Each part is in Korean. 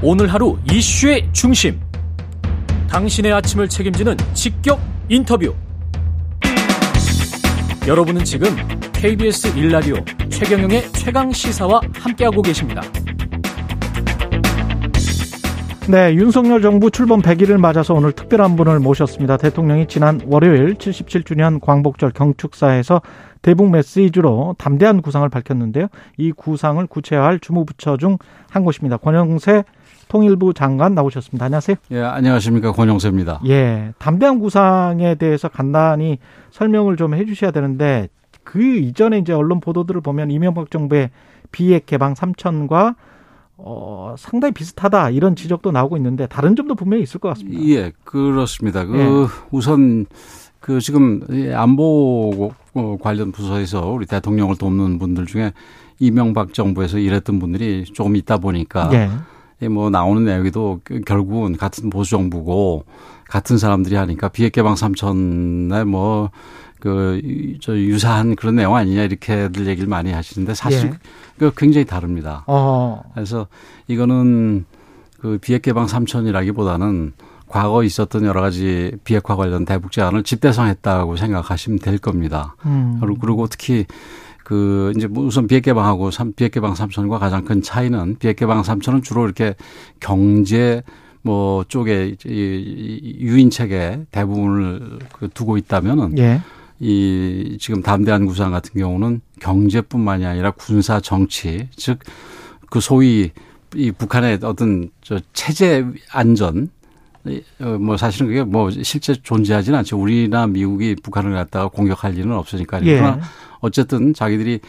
오늘 하루 이슈의 중심. 당신의 아침을 책임지는 직격 인터뷰. 여러분은 지금 KBS 일라디오 최경영의 최강 시사와 함께하고 계십니다. 네, 윤석열 정부 출범 100일을 맞아서 오늘 특별한 분을 모셨습니다. 대통령이 지난 월요일 77주년 광복절 경축사에서 대북 메시지로 담대한 구상을 밝혔는데요. 이 구상을 구체화할 주무부처 중 한 곳입니다. 권영세 통일부 장관 나오셨습니다. 안녕하세요. 예, 안녕하십니까. 권영세입니다. 예, 담대한 구상에 대해서 간단히 설명을 좀 해주셔야 되는데 그 이전에 이제 언론 보도들을 보면 이명박 정부의 비핵 개방 3천과 어, 상당히 비슷하다 이런 지적도 나오고 있는데 다른 점도 분명히 있을 것 같습니다. 예, 그렇습니다. 그 예. 우선 그 지금 안보 관련 부서에서 우리 대통령을 돕는 분들 중에 이명박 정부에서 일했던 분들이 조금 있다 보니까 예. 뭐 나오는 내용이도 그 결국은 같은 보수 정부고 같은 사람들이 하니까 비핵 개방 삼천에 뭐 그 저 유사한 그런 내용 아니냐 이렇게들 얘기를 많이 하시는데 사실 예. 그 굉장히 다릅니다. 어. 그래서 이거는 그 비핵 개방 삼천이라기보다는 과거 있었던 여러 가지 비핵화 관련 대북 제안을 집대성했다고 생각하시면 될 겁니다. 음. 그리고 특히 그 이제 뭐 우선 비핵 개방하고 비핵 개방 삼천과 가장 큰 차이는 비핵 개방 삼천은 주로 이렇게 경제 뭐 쪽에 이 유인 책에 대부분을 그 두고 있다면은 예. 이 지금 담대한 구상 같은 경우는 경제뿐만이 아니라 군사 정치 즉 그 소위 이 북한의 어떤 저 체제 안전 어, 뭐 사실은 그게 뭐 실제 존재하지는 않죠. 우리나 미국이 북한을 갖다가 공격할 일은 없으니까. 예. 그러나 어쨌든 자기들이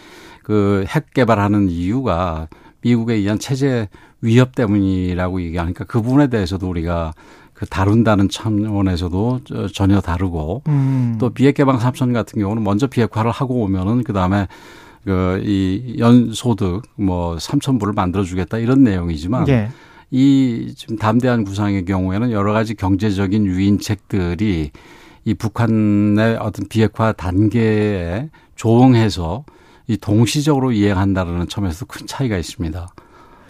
그 핵 개발하는 이유가 미국에 의한 체제 위협 때문이라고 얘기하니까 그 부분에 대해서도 우리가 그 다룬다는 차원에서도 전혀 다르고 음. 또 비핵 개방 삼선 같은 경우는 먼저 비핵화를 하고 오면은 그 다음에 그 이 연소득 뭐 삼천 불을 만들어 주겠다 이런 내용이지만 예. 이 지금 담대한 구상의 경우에는 여러 가지 경제적인 유인책들이 이 북한의 어떤 비핵화 단계에 조응해서 이 동시적으로 이행한다라는 점에서 큰 차이가 있습니다.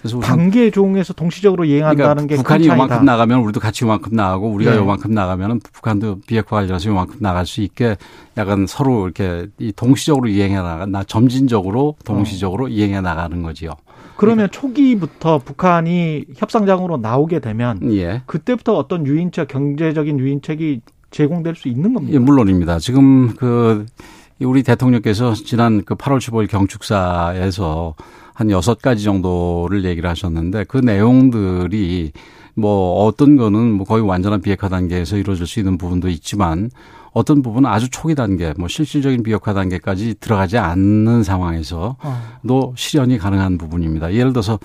그래서 단계 조응해서 동시적으로 이행한다는 그러니까 게 북한이 요만큼 나가면 우리도 같이 요만큼 나가고 우리가 네. 요만큼 나가면 북한도 비핵화 관련해서 요만큼 나갈 수 있게 약간 서로 이렇게 이 동시적으로 이행해 나가 나 점진적으로 동시적으로 어. 이행해 나가는 거지요. 그러면. 초기부터 북한이 협상장으로 나오게 되면 예. 그때부터 어떤 유인책 경제적인 유인책이 제공될 수 있는 겁니까? 예, 물론입니다. 지금 그 우리 대통령께서 지난 그 8월 15일 경축사에서 한 여섯 가지 정도를 얘기를 하셨는데 그 내용들이 뭐 어떤 거는 뭐 거의 완전한 비핵화 단계에서 이루어질 수 있는 부분도 있지만 어떤 부분은 아주 초기 단계, 뭐 실질적인 비핵화 단계까지 들어가지 않는 상황에서도 어. 실현이 가능한 부분입니다. 예를 들어서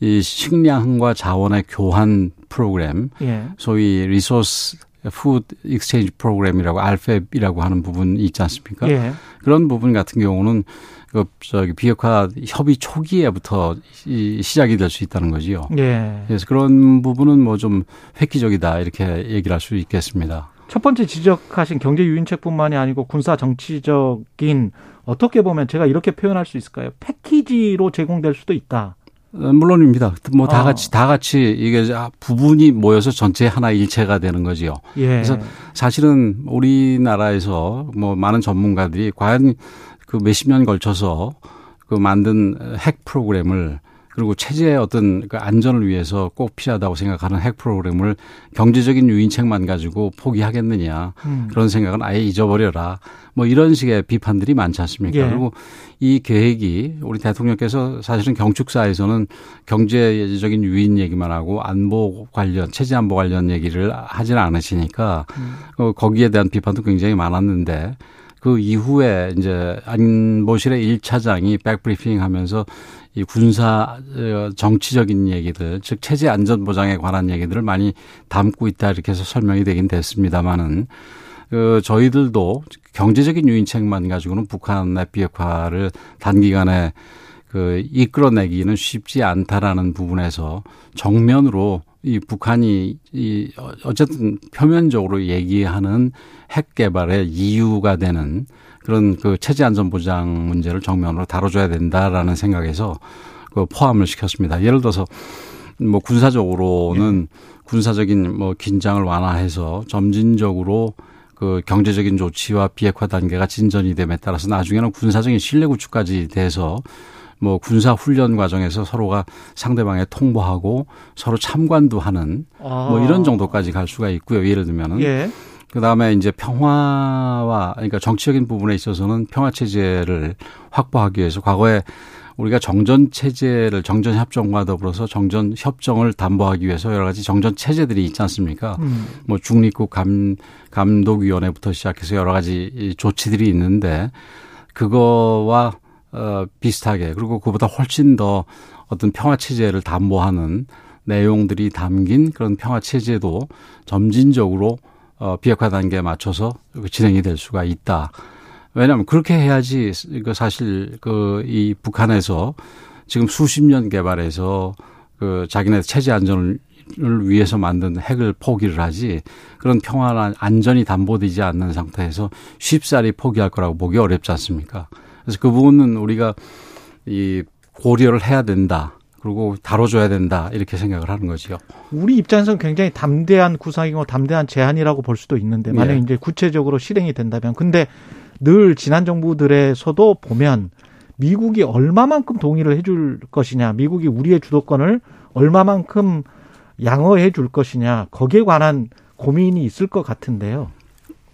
이 식량과 자원의 교환 프로그램, 예. 소위 resource food exchange 프로그램이라고 R-FEP이라고 하는 부분이 있지 않습니까? 예. 그런 부분 같은 경우는 그 저기 비핵화 협의 초기에부터 이 시작이 될 수 있다는 거지요. 예. 그래서 그런 부분은 뭐 좀 획기적이다 이렇게 얘기를 할 수 있겠습니다. 첫 번째 지적하신 경제 유인책뿐만이 아니고 군사 정치적인 어떻게 보면 제가 이렇게 표현할 수 있을까요? 패키지로 제공될 수도 있다. 어, 물론입니다. 뭐다 어. 같이 다 같이 이게 부분이 모여서 전체 하나 일체가 되는 거지요. 예. 그래서 사실은 우리나라에서 뭐 많은 전문가들이 과연 그 몇십 년 걸쳐서 그 만든 핵 프로그램을 그리고 체제의 어떤 그 안전을 위해서 꼭 필요하다고 생각하는 핵 프로그램을 경제적인 유인책만 가지고 포기하겠느냐 음. 그런 생각은 아예 잊어버려라 뭐 이런 식의 비판들이 많지 않습니까? 예. 그리고 이 계획이 우리 대통령께서 사실은 경축사에서는 경제적인 유인 얘기만 하고 안보 관련 체제 안보 관련 얘기를 하지는 않으시니까 음. 어, 거기에 대한 비판도 굉장히 많았는데 그 이후에 이제 안보실의 1차장이 백브리핑 하면서 이 군사 어, 정치적인 얘기들, 즉 체제 안전 보장에 관한 얘기들을 많이 담고 있다 이렇게 해서 설명이 되긴 됐습니다만은 그 저희들도 경제적인 유인책만 가지고는 북한의 비핵화를 단기간에 그 이끌어내기는 쉽지 않다라는 부분에서 정면으로 이 북한이 이 어쨌든 표면적으로 얘기하는 핵 개발의 이유가 되는 그런 그 체제 안전 보장 문제를 정면으로 다뤄줘야 된다라는 생각에서 그 포함을 시켰습니다. 예를 들어서 뭐 군사적으로는 예. 군사적인 뭐 긴장을 완화해서 점진적으로 그 경제적인 조치와 비핵화 단계가 진전이 됨에 따라서 나중에는 군사적인 신뢰 구축까지 돼서 뭐 군사 훈련 과정에서 서로가 상대방에 통보하고 서로 참관도 하는 아. 뭐 이런 정도까지 갈 수가 있고요. 예를 들면은 예. 그다음에 이제 평화와 그러니까 정치적인 부분에 있어서는 평화 체제를 확보하기 위해서 과거에 우리가 정전 체제를 정전 협정과 더불어서 정전 협정을 담보하기 위해서 여러 가지 정전 체제들이 있지 않습니까? 음. 뭐 중립국 감 감독위원회부터 시작해서 여러 가지 조치들이 있는데 그거와 어 비슷하게 그리고 그보다 훨씬 더 어떤 평화 체제를 담보하는 내용들이 담긴 그런 평화 체제도 점진적으로 어 비핵화 단계에 맞춰서 진행이 될 수가 있다. 왜냐하면 그렇게 해야지 그 사실 그 이 북한에서 지금 수십 년 개발해서 그 자기네 체제 안전을 위해서 만든 핵을 포기를 하지 그런 평화나 안전이 담보되지 않는 상태에서 쉽사리 포기할 거라고 보기 어렵지 않습니까? 그래서 그 부분은 우리가 이 고려를 해야 된다. 그리고 다뤄줘야 된다 이렇게 생각을 하는 거지요. 우리 입장에서는 굉장히 담대한 구상이고 담대한 제안이라고 볼 수도 있는데 만약 예. 이제 구체적으로 실행이 된다면 근데 늘 지난 정부들에서도 보면 미국이 얼마만큼 동의를 해줄 것이냐, 미국이 우리의 주도권을 얼마만큼 양호해 줄 것이냐, 거기에 관한 고민이 있을 것 같은데요.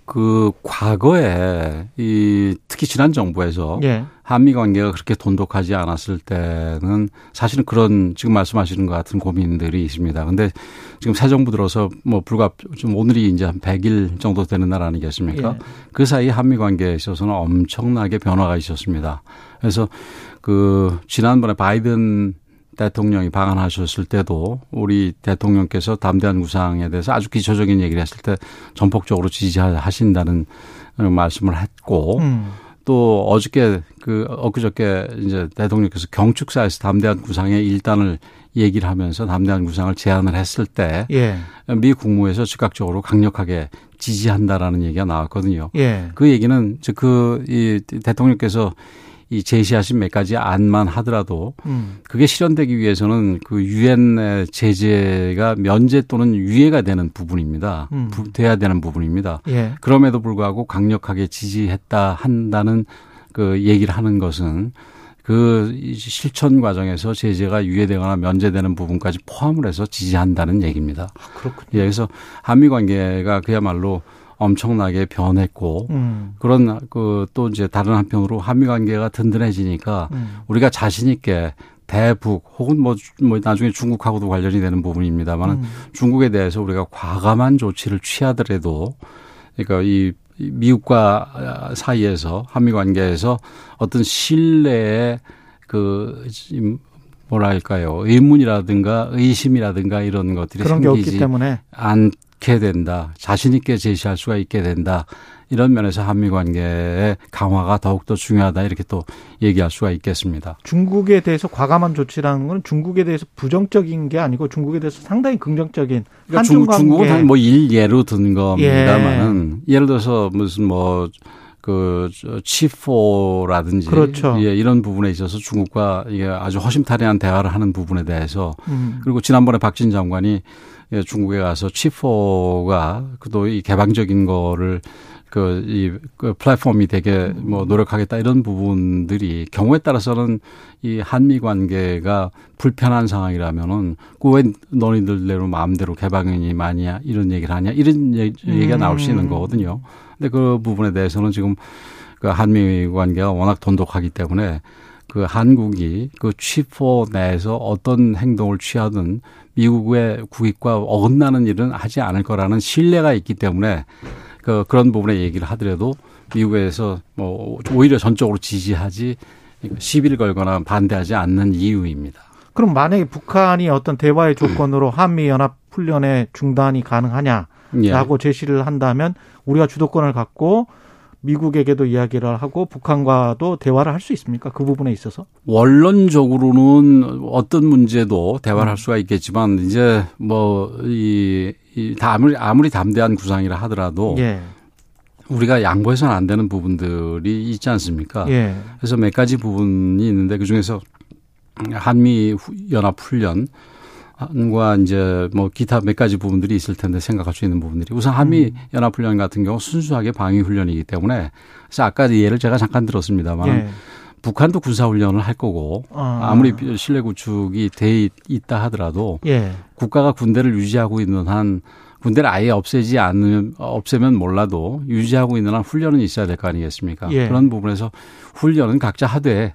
그 과거에 이 특히 지난 정부에서 예. 한미 관계가 그렇게 돈독하지 않았을 때는 사실은 그런 지금 말씀하시는 것 같은 고민들이 있습니다. 근데 지금 새 정부 들어서 뭐 불과 좀 오늘이 이제 한 100일 정도 되는 날 아니겠습니까? 예. 그 사이 한미 관계에 있어서는 엄청나게 변화가 있었습니다. 그래서 그 지난번에 바이든 대통령이 방한하셨을 때도 우리 대통령께서 담대한 구상에 대해서 아주 기초적인 얘기를 했을 때 전폭적으로 지지하신다는 말씀을 했고 음. 또 어저께 그 엊그저께 이제 대통령께서 경축사에서 담대한 구상의 일단을 얘기를 하면서 담대한 구상을 제안을 했을 때미 예. 국무에서 즉각적으로 강력하게 지지한다라는 얘기가 나왔거든요. 예. 그 얘기는 그이 대통령께서 이 제시하신 몇 가지 안만 하더라도 음. 그게 실현되기 위해서는 그 유엔의 제재가 면제 또는 유예가 되는 부분입니다. 음. 돼야 되는 부분입니다. 예. 그럼에도 불구하고 강력하게 지지했다 한다는 그 얘기를 하는 것은 그 실천 과정에서 제재가 유예되거나 면제되는 부분까지 포함을 해서 지지한다는 얘기입니다. 아, 그렇군요. 예, 그래서 한미 관계가 그야말로 엄청나게 변했고 음. 그런 그 또 이제 다른 한편으로 한미 관계가 든든해지니까 음. 우리가 자신 있게 대북 혹은 뭐, 뭐 나중에 중국하고도 관련이 되는 부분입니다만 음. 중국에 대해서 우리가 과감한 조치를 취하더라도 그러니까 이 미국과 사이에서 한미 관계에서 어떤 신뢰의 그 뭐랄까요 의문이라든가 의심이라든가 이런 것들이 생기지 않 있게 된다. 자신 있게 제시할 수가 있게 된다. 이런 면에서 한미 관계의 강화가 더욱더 중요하다. 이렇게 또 얘기할 수가 있겠습니다. 중국에 대해서 과감한 조치라는 건 중국에 대해서 부정적인 게 아니고 중국에 대해서 상당히 긍정적인 그러니까 한중 관계. 중국은 뭐 일예로 든 겁니다만은 예. 예를 들어서 무슨 뭐그 치포라든지 그렇죠. 예, 이런 부분에 있어서 중국과 이게 아주 허심탄회한 대화를 하는 부분에 대해서 음. 그리고 지난번에 박진 장관이 예, 중국에 가서 치포가 그도 이 개방적인 거를 그, 이, 그 플랫폼이 되게 뭐 노력하겠다 이런 부분들이 경우에 따라서는 이 한미 관계가 불편한 상황이라면은 그왜 너희들대로 마음대로 개방이 많이야 이런 얘기를 하냐 이런 얘기가 나올 수 있는 음. 거거든요. 근데 그 부분에 대해서는 지금 그 한미 관계가 워낙 돈독하기 때문에 그 한국이 그 취포 내에서 어떤 행동을 취하든 미국의 국익과 어긋나는 일은 하지 않을 거라는 신뢰가 있기 때문에 그 그런 부분에 얘기를 하더라도 미국에서 뭐 오히려 전적으로 지지하지 시비를 걸거나 반대하지 않는 이유입니다. 그럼 만약에 북한이 어떤 대화의 조건으로 한미 연합 훈련의 중단이 가능하냐라고 예. 제시를 한다면 우리가 주도권을 갖고 미국에게도 이야기를 하고 북한과도 대화를 할 수 있습니까? 그 부분에 있어서? 원론적으로는 어떤 문제도 대화를 할 음. 수가 있겠지만 이제 뭐이 이, 아무리 아무리 담대한 구상이라 하더라도 예. 우리가 양보해서는 안 되는 부분들이 있지 않습니까? 예. 그래서 몇 가지 부분이 있는데 그 중에서 한미 연합 훈련 과 이제 뭐 기타 몇 가지 부분들이 있을 텐데 생각할 수 있는 부분들이 우선 한미 음. 연합 훈련 같은 경우 순수하게 방위 훈련이기 때문에 그래서 아까 예를 제가 잠깐 들었습니다만 예. 북한도 군사 훈련을 할 거고 아. 무리 실내 구축이 돼 있다 하더라도 예. 국가가 군대를 유지하고 있는 한 군대를 아예 없애지 않으면 없애면 몰라도 유지하고 있는 한 훈련은 있어야 될 거 아니겠습니까? 예. 그런 부분에서 훈련은 각자 하되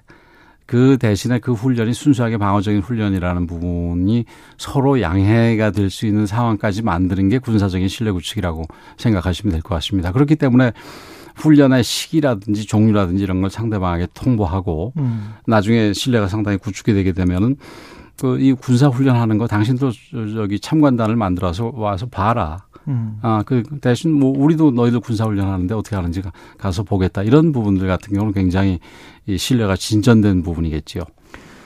그 대신에 그 훈련이 순수하게 방어적인 훈련이라는 부분이 서로 양해가 될 수 있는 상황까지 만드는 게 군사적인 신뢰 구축이라고 생각하시면 될 것 같습니다. 그렇기 때문에 훈련의 시기라든지 종류라든지 이런 걸 상대방에게 통보하고 음. 나중에 신뢰가 상당히 구축이 되게 되면은 그 이 군사 훈련하는 거 당신도 저기 참관단을 만들어서 와서 봐라. 음. 아, 그 대신 뭐 우리도 너희들 군사 훈련하는데 어떻게 하는지 가서 보겠다. 이런 부분들 같은 경우는 굉장히 이 신뢰가 진전된 부분이겠지요.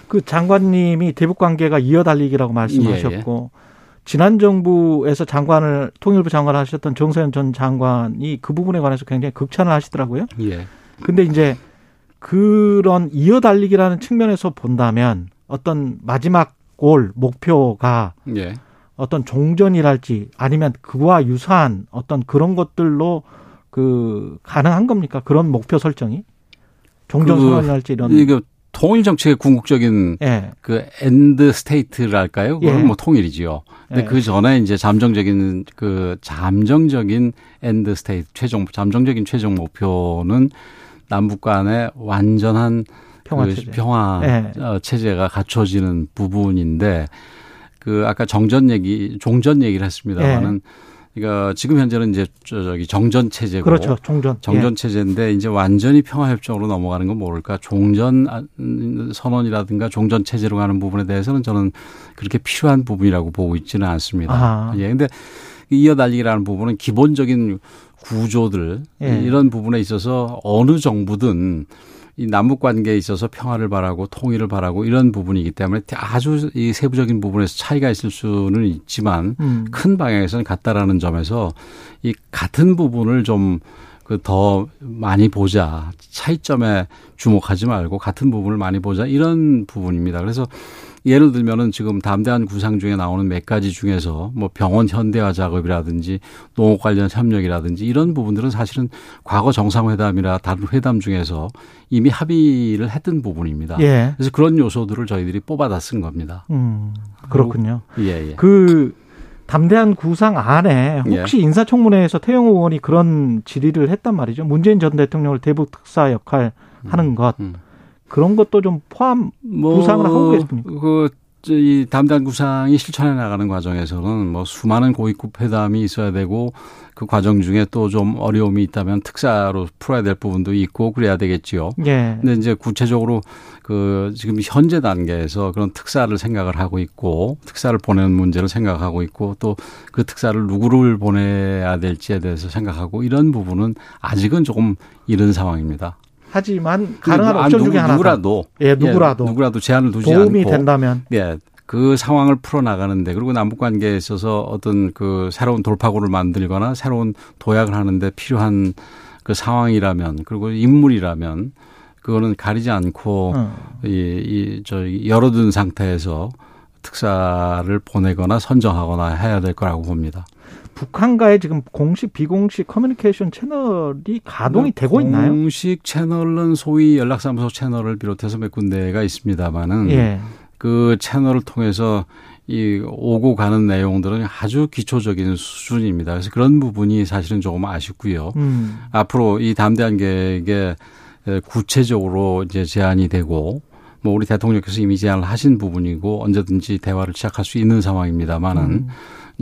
그 장관님이 대북 관계가 이어달리기라고 말씀하셨고 예, 예. 지난 정부에서 장관을 통일부 장관을 하셨던 정세현 전 장관이 그 부분에 관해서 굉장히 극찬을 하시더라고요. 예. 근데 이제 그런 이어달리기라는 측면에서 본다면 어떤 마지막 골 목표가 예. 어떤 종전이랄지 아니면 그와 유사한 어떤 그런 것들로 그 가능한 겁니까? 그런 목표 설정이 종전 그 선언이랄지 이런 이게 통일 정책의 궁극적인 예. 그 end state랄까요? 그건 예. 뭐 통일이지요. 근데 예. 그 전에 이제 잠정적인 그 잠정적인 end state 최종 잠정적인 최종 목표는 남북 간의 완전한 평화 그 체제. 평화 예. 어, 체제가 갖춰지는 부분인데 그 아까 정전 얘기, 종전 얘기를 했습니다만은 예. 그러니까 지금 현재는 이제 저기 정전 체제고 그렇죠. 종전. 정전 예. 체제인데 이제 완전히 평화 협정으로 넘어가는 건 모를까? 종전 선언이라든가 종전 체제로 가는 부분에 대해서는 저는 그렇게 필요한 부분이라고 보고 있지는 않습니다. 아. 예. 근데 이어 달리기라는 부분은 기본적인 구조들 예. 이런 부분에 있어서 어느 정부든 이 남북 관계에 있어서 평화를 바라고 통일을 바라고 이런 부분이기 때문에 아주 이 세부적인 부분에서 차이가 있을 수는 있지만 음. 큰 방향에서는 같다라는 점에서 이 같은 부분을 좀 그 더 많이 보자 차이점에 주목하지 말고 같은 부분을 많이 보자 이런 부분입니다. 그래서 예를 들면은 지금 담대한 구상 중에 나오는 몇 가지 중에서 뭐 병원 현대화 작업이라든지 농업 관련 협력이라든지 이런 부분들은 사실은 과거 정상회담이나 다른 회담 중에서 이미 합의를 했던 부분입니다. 예. 그래서 그런 요소들을 저희들이 뽑아다 쓴 겁니다. 음, 그렇군요. 예, 예. 그 담대한 구상 안에 혹시 예. 인사청문회에서 태영 의원이 그런 질의를 했단 말이죠. 문재인 전 대통령을 대북 특사 역할 하는 음, 것. 음. 그런 것도 좀 포함 뭐 구상을 하고 계십니까? 그, 이 담당 구상이 실천해 나가는 과정에서는 뭐 수많은 고위급 회담이 있어야 되고 그 과정 중에 또 좀 어려움이 있다면 특사로 풀어야 될 부분도 있고 그래야 되겠지요. 예. 근데 이제 구체적으로 그 지금 현재 단계에서 그런 특사를 생각을 하고 있고 특사를 보내는 문제를 생각하고 있고 또 그 특사를 누구를 보내야 될지에 대해서 생각하고 이런 부분은 아직은 조금 이른 상황입니다. 하지만 가능한 그, 옵션 중에 하나 누구라도 예 누구라도 예, 누구라도 제한을 두지 도움이 않고 된다면 예. 그 상황을 풀어 나가는데 그리고 남북 관계에 있어서 어떤 그 새로운 돌파구를 만들거나 새로운 도약을 하는데 필요한 그 상황이라면 그리고 인물이라면 그거는 가리지 않고 어. 이, 이저 열어둔 상태에서 특사를 보내거나 선정하거나 해야 될 거라고 봅니다. 북한과의 지금 공식 비공식 커뮤니케이션 채널이 가동이 되고 있나요? 공식 채널은 소위 연락사무소 채널을 비롯해서 몇 군데가 있습니다만은 예. 그 채널을 통해서 이 오고 가는 내용들은 아주 기초적인 수준입니다. 그래서 그런 부분이 사실은 조금 아쉽고요. 음. 앞으로 이 담대한 계획에 구체적으로 이제 제안이 되고 뭐 우리 대통령께서 이미 제안을 하신 부분이고 언제든지 대화를 시작할 수 있는 상황입니다만은 음.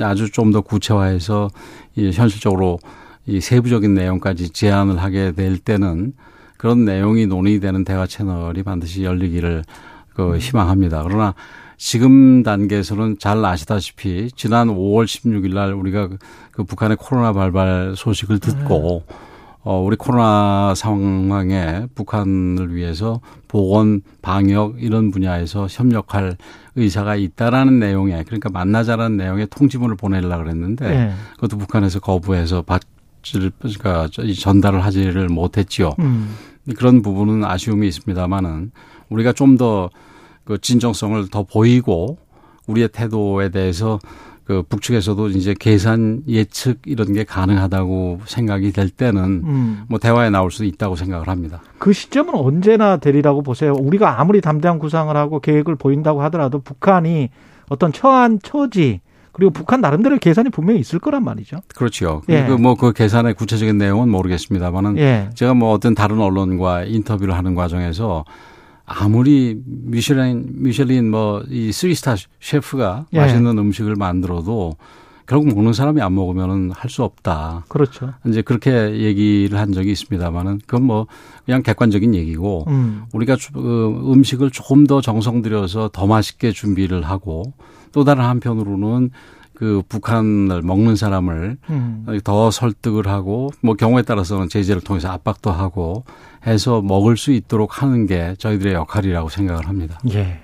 아주 좀 더 구체화해서 이 현실적으로 이 세부적인 내용까지 제안을 하게 될 때는 그런 내용이 논의되는 대화 채널이 반드시 열리기를 그 음. 희망합니다. 그러나 지금 단계에서는 잘 아시다시피 지난 5월 16일 날 우리가 그, 그 북한의 코로나 발발 소식을 듣고 네. 어, 우리 코로나 상황에 북한을 위해서 보건, 방역 이런 분야에서 협력할 의사가 있다라는 내용에 그러니까 만나자라는 내용의 통지문을 보내려고 그랬는데 네. 그것도 북한에서 거부해서 받지를 그러니까 전달을 하지를 못했지요. 음. 그런 부분은 아쉬움이 있습니다만은 우리가 좀 더 그 진정성을 더 보이고 우리의 태도에 대해서 그 북측에서도 이제 계산 예측 이런 게 가능하다고 생각이 될 때는 음. 뭐 대화에 나올 수 있다고 생각을 합니다. 그 시점은 언제나 되리라고 보세요. 우리가 아무리 담대한 구상을 하고 계획을 보인다고 하더라도 북한이 어떤 처한 처지 그리고 북한 나름대로의 계산이 분명히 있을 거란 말이죠. 그렇죠. 예. 그 뭐 그 계산의 구체적인 내용은 모르겠습니다만은 예. 제가 뭐 어떤 다른 언론과 인터뷰를 하는 과정에서 아무리 미슐린 미슐린 뭐 이 쓰리스타 셰프가 예. 맛있는 음식을 만들어도 결국 먹는 사람이 안 먹으면은 할 수 없다. 그렇죠. 이제 그렇게 얘기를 한 적이 있습니다만은 그건 뭐 그냥 객관적인 얘기고 음. 우리가 그 음식을 조금 더 정성 들여서 더 맛있게 준비를 하고 또 다른 한편으로는 그 북한을 먹는 사람을 음. 더 설득을 하고 뭐 경우에 따라서는 제재를 통해서 압박도 하고 해서 먹을 수 있도록 하는 게 저희들의 역할이라고 생각을 합니다. 예.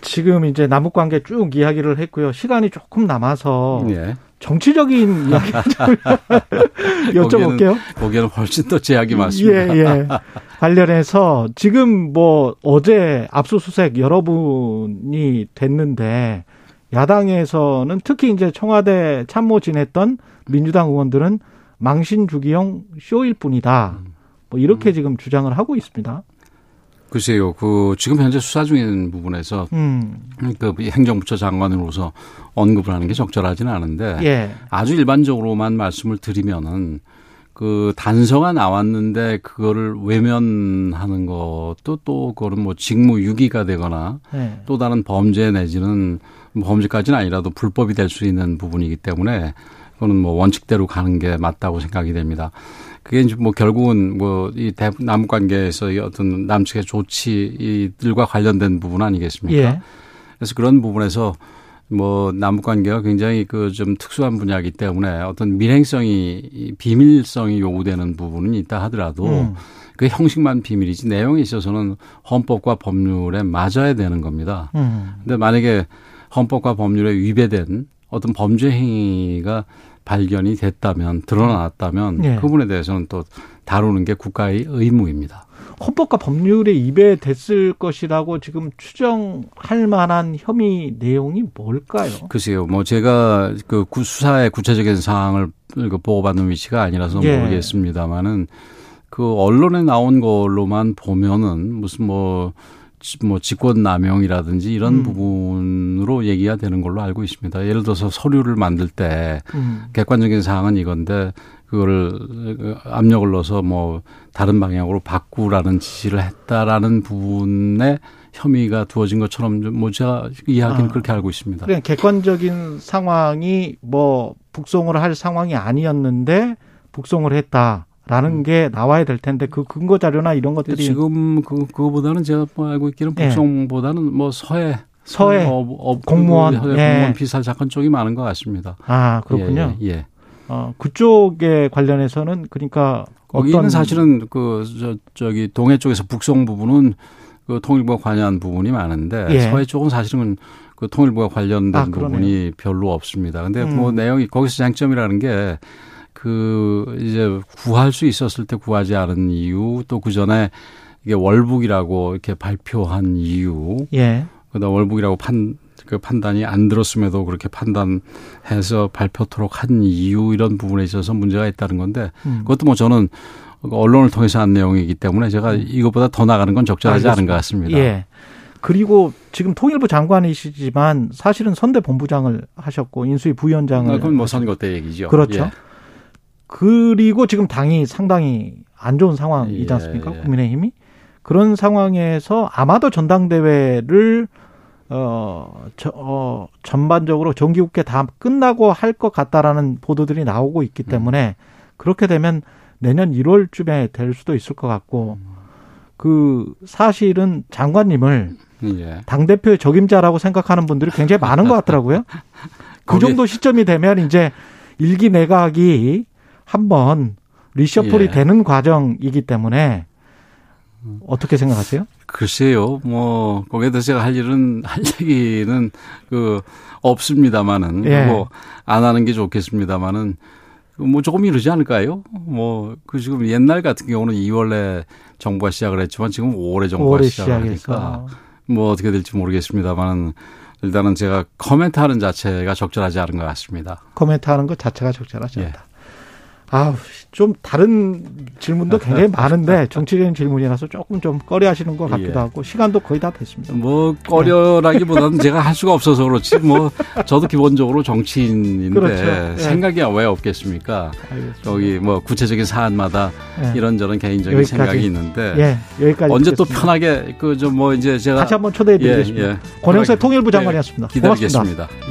지금 이제 남북 관계 쭉 이야기를 했고요. 시간이 조금 남아서 예. 정치적인 이야기 좀 여쭤볼게요. 거기에는 훨씬 더 제약이 많습니다. 예, 예. 관련해서 지금 뭐 어제 압수수색 여러분이 됐는데 야당에서는 특히 이제 청와대 참모 지냈던 민주당 의원들은 망신 주기용 쇼일 뿐이다. 뭐 이렇게 음. 지금 주장을 하고 있습니다. 글쎄요, 그 지금 현재 수사 중인 부분에서 음. 그 행정부처 장관으로서 언급을 하는 게 적절하지는 않은데 예. 아주 일반적으로만 말씀을 드리면은 그 단서가 나왔는데 그거를 외면하는 것도 또 그거는 뭐 직무유기가 되거나 예. 또 다른 범죄 내지는 뭐 범죄까지는 아니라도 불법이 될 수 있는 부분이기 때문에 그거는 뭐 원칙대로 가는 게 맞다고 생각이 됩니다. 그게 이제 뭐 결국은 뭐이 남북 관계에서 어떤 남측의 조치들과 관련된 부분 아니겠습니까? 예. 그래서 그런 부분에서 뭐 남북 관계가 굉장히 그 좀 특수한 분야이기 때문에 어떤 밀행성이 비밀성이 요구되는 부분은 있다 하더라도 음. 그 형식만 비밀이지 내용에 있어서는 헌법과 법률에 맞아야 되는 겁니다. 음. 근데 만약에 헌법과 법률에 위배된 어떤 범죄 행위가 발견이 됐다면 드러났다면 네. 그분에 대해서는 또 다루는 게 국가의 의무입니다. 헌법과 법률에 입에됐을 것이라고 지금 추정할 만한 혐의 내용이 뭘까요? 글쎄요. 뭐 제가 그 수사의 구체적인 사항을 그 보고받는 위치가 아니라서 예. 모르겠습니다만은 그 언론에 나온 걸로만 보면은 무슨 뭐 뭐 직권 남용이라든지 이런 음. 부분으로 얘기가 되는 걸로 알고 있습니다. 예를 들어서 서류를 만들 때 음. 객관적인 사항은 이건데 그거를 압력을 넣어서 뭐 다른 방향으로 바꾸라는 지시를 했다라는 부분에 혐의가 두어진 것처럼 뭐 제가 이야기는 아. 그렇게 알고 있습니다. 그냥 객관적인 상황이 뭐 북송을 할 상황이 아니었는데 북송을 했다. 라는 음. 게 나와야 될 텐데 그 근거 자료나 이런 것들이 지금 그 그거보다는 제가 뭐 알고 있기는 예. 북송보다는 네. 뭐 서해 서해 어, 어, 공무원 예. 공무원 피살 사건 쪽이 많은 것 같습니다. 아 그렇군요. 예, 예. 예. 어 그쪽에 관련해서는 그러니까 거기는 사실은 그 저 저기 동해 쪽에서 북송 부분은 그 통일부가 관여한 부분이 많은데 예. 서해 쪽은 사실은 그 통일부가 관련된 아, 부분이 별로 없습니다. 근데 뭐 음. 뭐 내용이 거기서 장점이라는 게 그 이제 구할 수 있었을 때 구하지 않은 이유 또 그 전에 이게 월북이라고 이렇게 발표한 이유. 예. 그다음 월북이라고 판, 그 판단이 안 들었음에도 그렇게 판단해서 발표토록 한 이유 이런 부분에 있어서 문제가 있다는 건데 음. 그것도 뭐 저는 언론을 통해서 한 내용이기 때문에 제가 음. 이것보다 더 나가는 건 적절하지 알겠습니다. 않은 것 같습니다. 예. 그리고 지금 통일부 장관이시지만 사실은 선대 본부장을 하셨고 인수위 부위원장을 아, 그건 뭐 선거 때 얘기죠. 그렇죠. 예. 그리고 지금 당이 상당히 안 좋은 상황이지 예, 않습니까? 예, 예. 국민의힘이 그런 상황에서 아마도 전당대회를 어, 저, 어 전반적으로 정기국회 다 끝나고 할 것 같다라는 보도들이 나오고 있기 음. 때문에 음. 그렇게 되면 내년 1월쯤에 될 수도 있을 것 같고 음. 그 사실은 장관님을 예. 당 대표의 적임자라고 생각하는 분들이 굉장히 많은 것 같더라고요. 그 정도 시점이 되면 이제 일기 내각이 한번 리셔플이 예. 되는 과정이기 때문에 어떻게 생각하세요? 글쎄요, 뭐 거기에 대해서 제가 할 일은 할 얘기는 그 없습니다만은 예. 뭐안 하는 게 좋겠습니다만은 뭐 조금 이르지 않을까요? 뭐 그 지금 옛날 같은 경우는 2월에 정부가 시작을 했지만 지금 5월에 정부가 시작을 하니까 뭐 어떻게 될지 모르겠습니다만은 일단은 제가 코멘트하는 자체가 적절하지 않은 것 같습니다. 코멘트하는 것 자체가 적절하지 않다. 예. 아우, 좀 다른 질문도 굉장히 많은데 정치적인 질문이라서 조금 좀 꺼려하시는 것 같기도 예. 하고 시간도 거의 다 됐습니다. 뭐 꺼려라기보다는 제가 할 수가 없어서 그렇지 뭐 저도 기본적으로 정치인인데 그렇죠. 예. 생각이 왜 없겠습니까? 알겠습니다. 여기 뭐 구체적인 사안마다 예. 이런저런 개인적인 여기까지. 생각이 있는데 예. 여기까지 언제 듣겠습니다. 또 편하게 그 좀 뭐 이제 제가 다시 한번 초대해 드리겠습니다. 예, 예. 권영세 통일부 장관이었습니다. 기다리겠습니다. 고맙습니다.